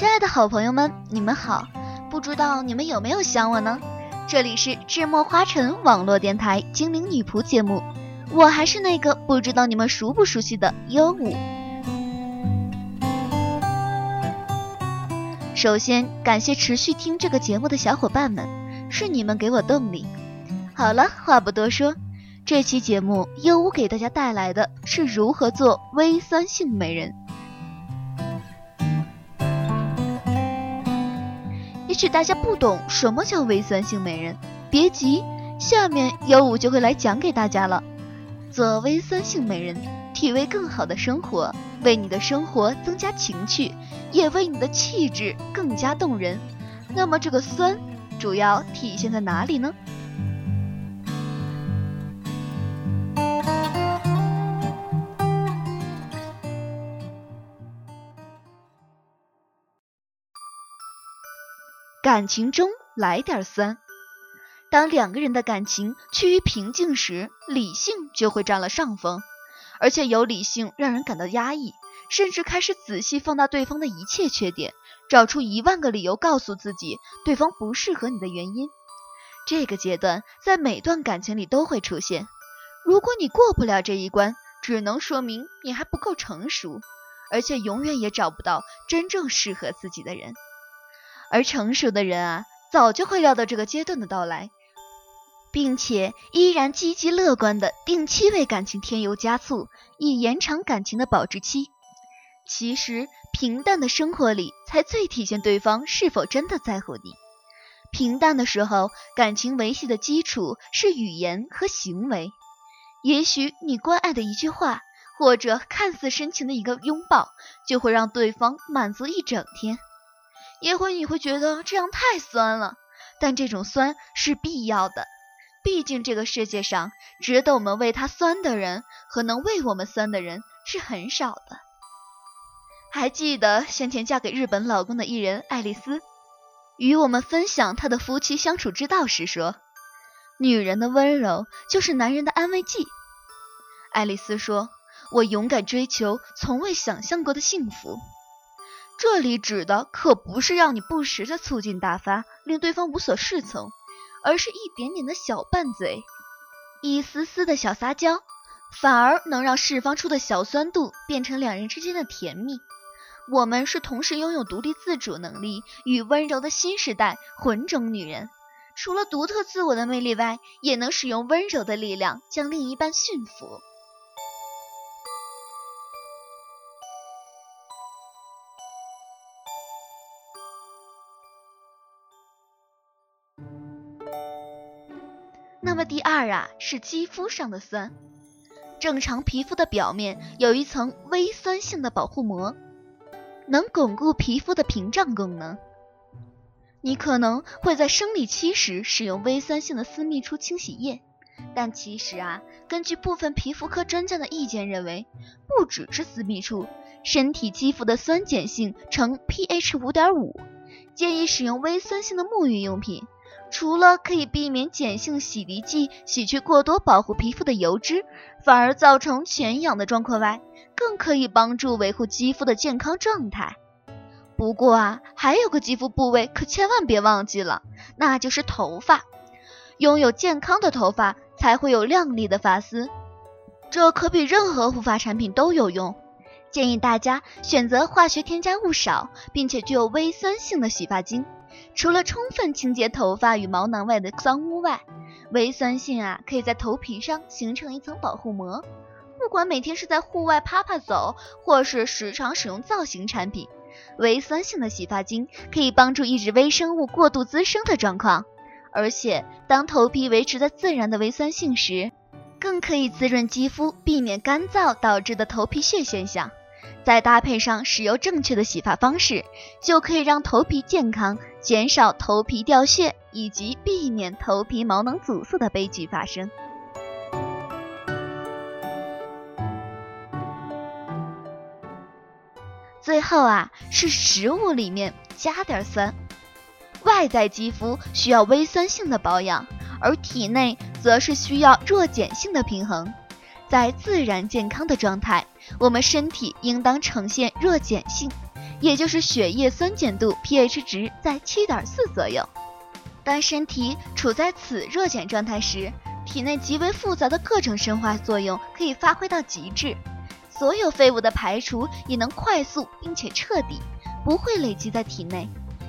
亲爱的好朋友们，你们好！不知道你们有没有想我呢？这里是智墨花城网络电台精灵女仆节目，我还是那个不知道你们熟不熟悉的优舞。首先感谢持续听这个节目的小伙伴们，是你们给我动力。好了，话不多说，这期节目优舞给大家带来的是如何做微酸性美人。许大家不懂什么叫微酸性美人，别急，下面幺五就会来讲给大家了。做微酸性美人，体味更好的生活，为你的生活增加情趣，也为你的气质更加动人。那么这个酸主要体现在哪里呢？感情中来点酸。当两个人的感情趋于平静时，理性就会占了上风，而且有理性让人感到压抑，甚至开始仔细放大对方的一切缺点，找出一万个理由告诉自己对方不适合你的原因。这个阶段在每段感情里都会出现。如果你过不了这一关，只能说明你还不够成熟，而且永远也找不到真正适合自己的人。而成熟的人啊，早就会料到这个阶段的到来，并且依然积极乐观的定期为感情添油加醋，以延长感情的保质期。其实，平淡的生活里才最体现对方是否真的在乎你。平淡的时候，感情维系的基础是语言和行为。也许你关爱的一句话，或者看似深情的一个拥抱，就会让对方满足一整天。也会你会觉得这样太酸了，但这种酸是必要的，毕竟这个世界上值得我们为他酸的人和能为我们酸的人是很少的。还记得先前嫁给日本老公的艺人爱丽丝，与我们分享她的夫妻相处之道时说：“女人的温柔就是男人的安慰剂。”爱丽丝说：“我勇敢追求从未想象过的幸福。”这里指的可不是让你不时的粗劲大发，令对方无所适从，而是一点点的小拌嘴，一丝丝的小撒娇，反而能让释放出的小酸度变成两人之间的甜蜜。我们是同时拥有独立自主能力与温柔的新时代混种女人，除了独特自我的魅力外，也能使用温柔的力量将另一半驯服。那么第二啊，是肌肤上的酸。正常皮肤的表面有一层微酸性的保护膜，能巩固皮肤的屏障功能。你可能会在生理期时使用微酸性的私密处清洗液，但其实啊，根据部分皮肤科专家的意见认为，不只是私密处，身体肌肤的酸碱性呈 pH 五点五，建议使用微酸性的沐浴用品。除了可以避免碱性洗涤剂洗去过多保护皮肤的油脂，反而造成全痒的状况外，更可以帮助维护肌肤的健康状态。不过啊，还有个肌肤部位可千万别忘记了，那就是头发。拥有健康的头发，才会有亮丽的发丝，这可比任何护发产品都有用。建议大家选择化学添加物少，并且具有微酸性的洗发精。除了充分清洁头发与毛囊外的脏污外，微酸性啊可以在头皮上形成一层保护膜。不管每天是在户外啪啪走，或是时常使用造型产品，微酸性的洗发精可以帮助抑制微生物过度滋生的状况。而且，当头皮维持在自然的微酸性时，更可以滋润肌肤，避免干燥导致的头皮屑现象。再搭配上使用正确的洗发方式，就可以让头皮健康，减少头皮掉屑，以及避免头皮毛囊阻塞的悲剧发生。最后啊，是食物里面加点酸。外在肌肤需要微酸性的保养，而体内则是需要弱碱性的平衡。在自然健康的状态，我们身体应当呈现弱碱性，也就是血液酸碱度 pH 值在七点四左右。当身体处在此弱碱状态时，体内极为复杂的各种生化作用可以发挥到极致，所有废物的排除也能快速并且彻底，不会累积在体内。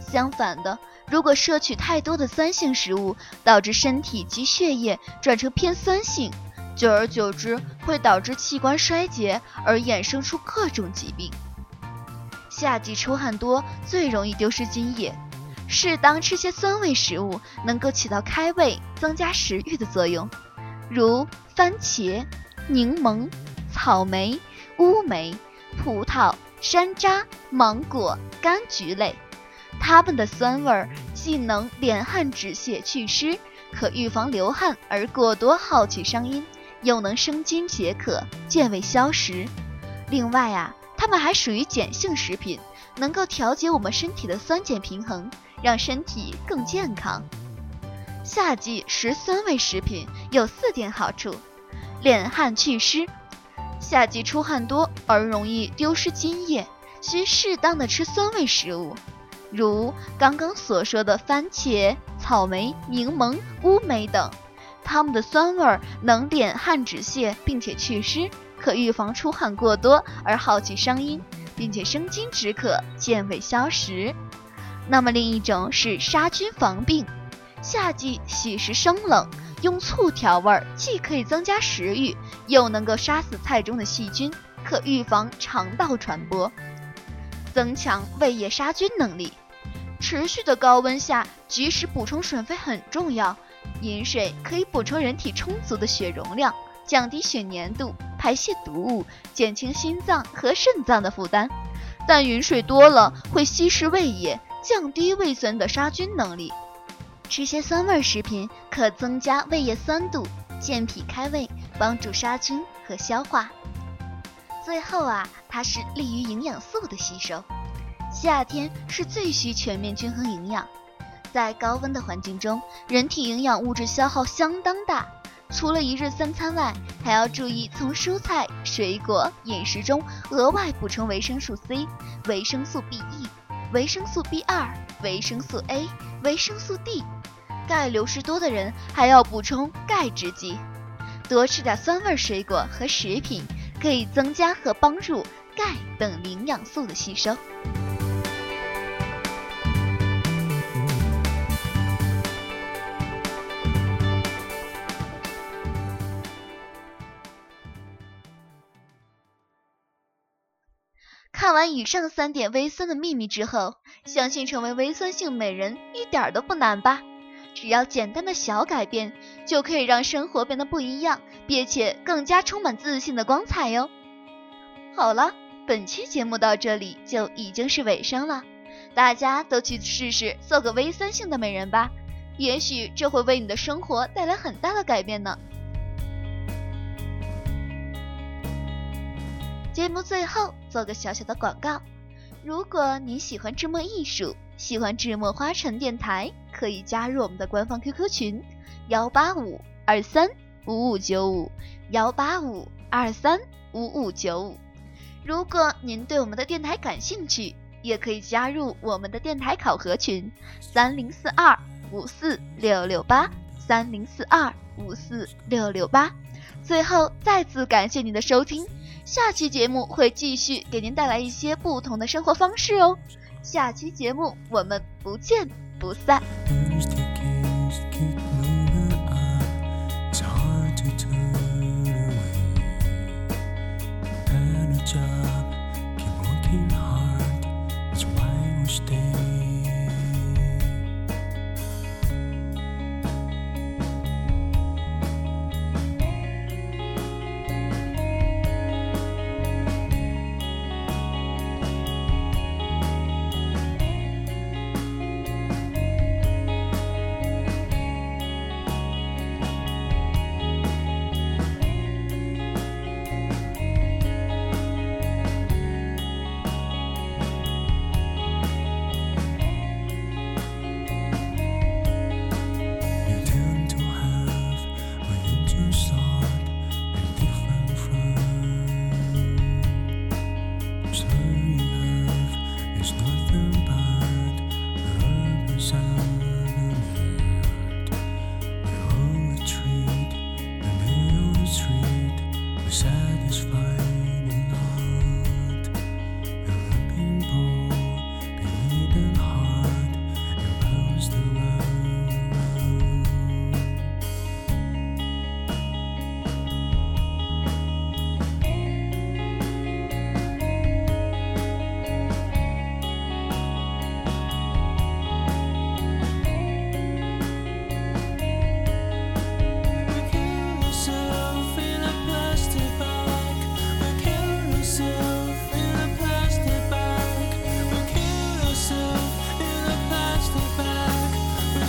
相反的，如果摄取太多的酸性食物，导致身体及血液转成偏酸性，久而久之会导致器官衰竭而衍生出各种疾病。夏季出汗多，最容易丢失津液。适当吃些酸味食物，能够起到开胃、增加食欲的作用，如番茄、柠檬、草莓、乌梅、葡萄、山楂、芒果、柑橘类。它们的酸味儿既能敛汗止泻祛湿，可预防流汗而过多耗气伤阴，又能生津解渴、健胃消食。另外啊，它们还属于碱性食品，能够调节我们身体的酸碱平衡。让身体更健康。夏季食酸味食品有四点好处：敛汗祛湿。夏季出汗多而容易丢失津液，需适当的吃酸味食物，如刚刚所说的番茄、草莓、柠檬、乌梅等。它们的酸味能敛汗止泻，并且祛湿，可预防出汗过多而耗气伤阴，并且生津止渴、健胃消食。那么另一种是杀菌防病，夏季喜食生冷，用醋调味，既可以增加食欲，又能够杀死菜中的细菌，可预防肠道传播，增强胃液杀菌能力。持续的高温下，及时补充水分很重要。饮水可以补充人体充足的血容量，降低血粘度，排泄毒物，减轻心脏和肾脏的负担。但饮水多了会稀释胃液。降低胃酸的杀菌能力，吃些酸味食品可增加胃液酸度，健脾开胃，帮助杀菌和消化。最后啊，它是利于营养素的吸收。夏天是最需全面均衡营养，在高温的环境中，人体营养物质消耗相当大。除了一日三餐外，还要注意从蔬菜、水果饮食中额外补充维生素 C、维生素 B、E。维生素 B 二、维生素 A、维生素 D，钙流失多的人还要补充钙制剂。多吃点酸味水果和食品，可以增加和帮助钙等营养素的吸收。看完以上三点微酸的秘密之后，相信成为微酸性美人一点都不难吧？只要简单的小改变，就可以让生活变得不一样，并且更加充满自信的光彩哟。好了，本期节目到这里就已经是尾声了，大家都去试试做个微酸性的美人吧，也许这会为你的生活带来很大的改变呢。节目最后做个小小的广告，如果你喜欢智墨艺术，喜欢智墨花城电台，可以加入我们的官方 QQ 群幺八五二三五五九五幺八五二三五五九五。如果您对我们的电台感兴趣，也可以加入我们的电台考核群三零四二五四六六八三零四二五四六六八。最后，再次感谢您的收听。下期节目会继续给您带来一些不同的生活方式哦，下期节目我们不见不散。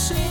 see.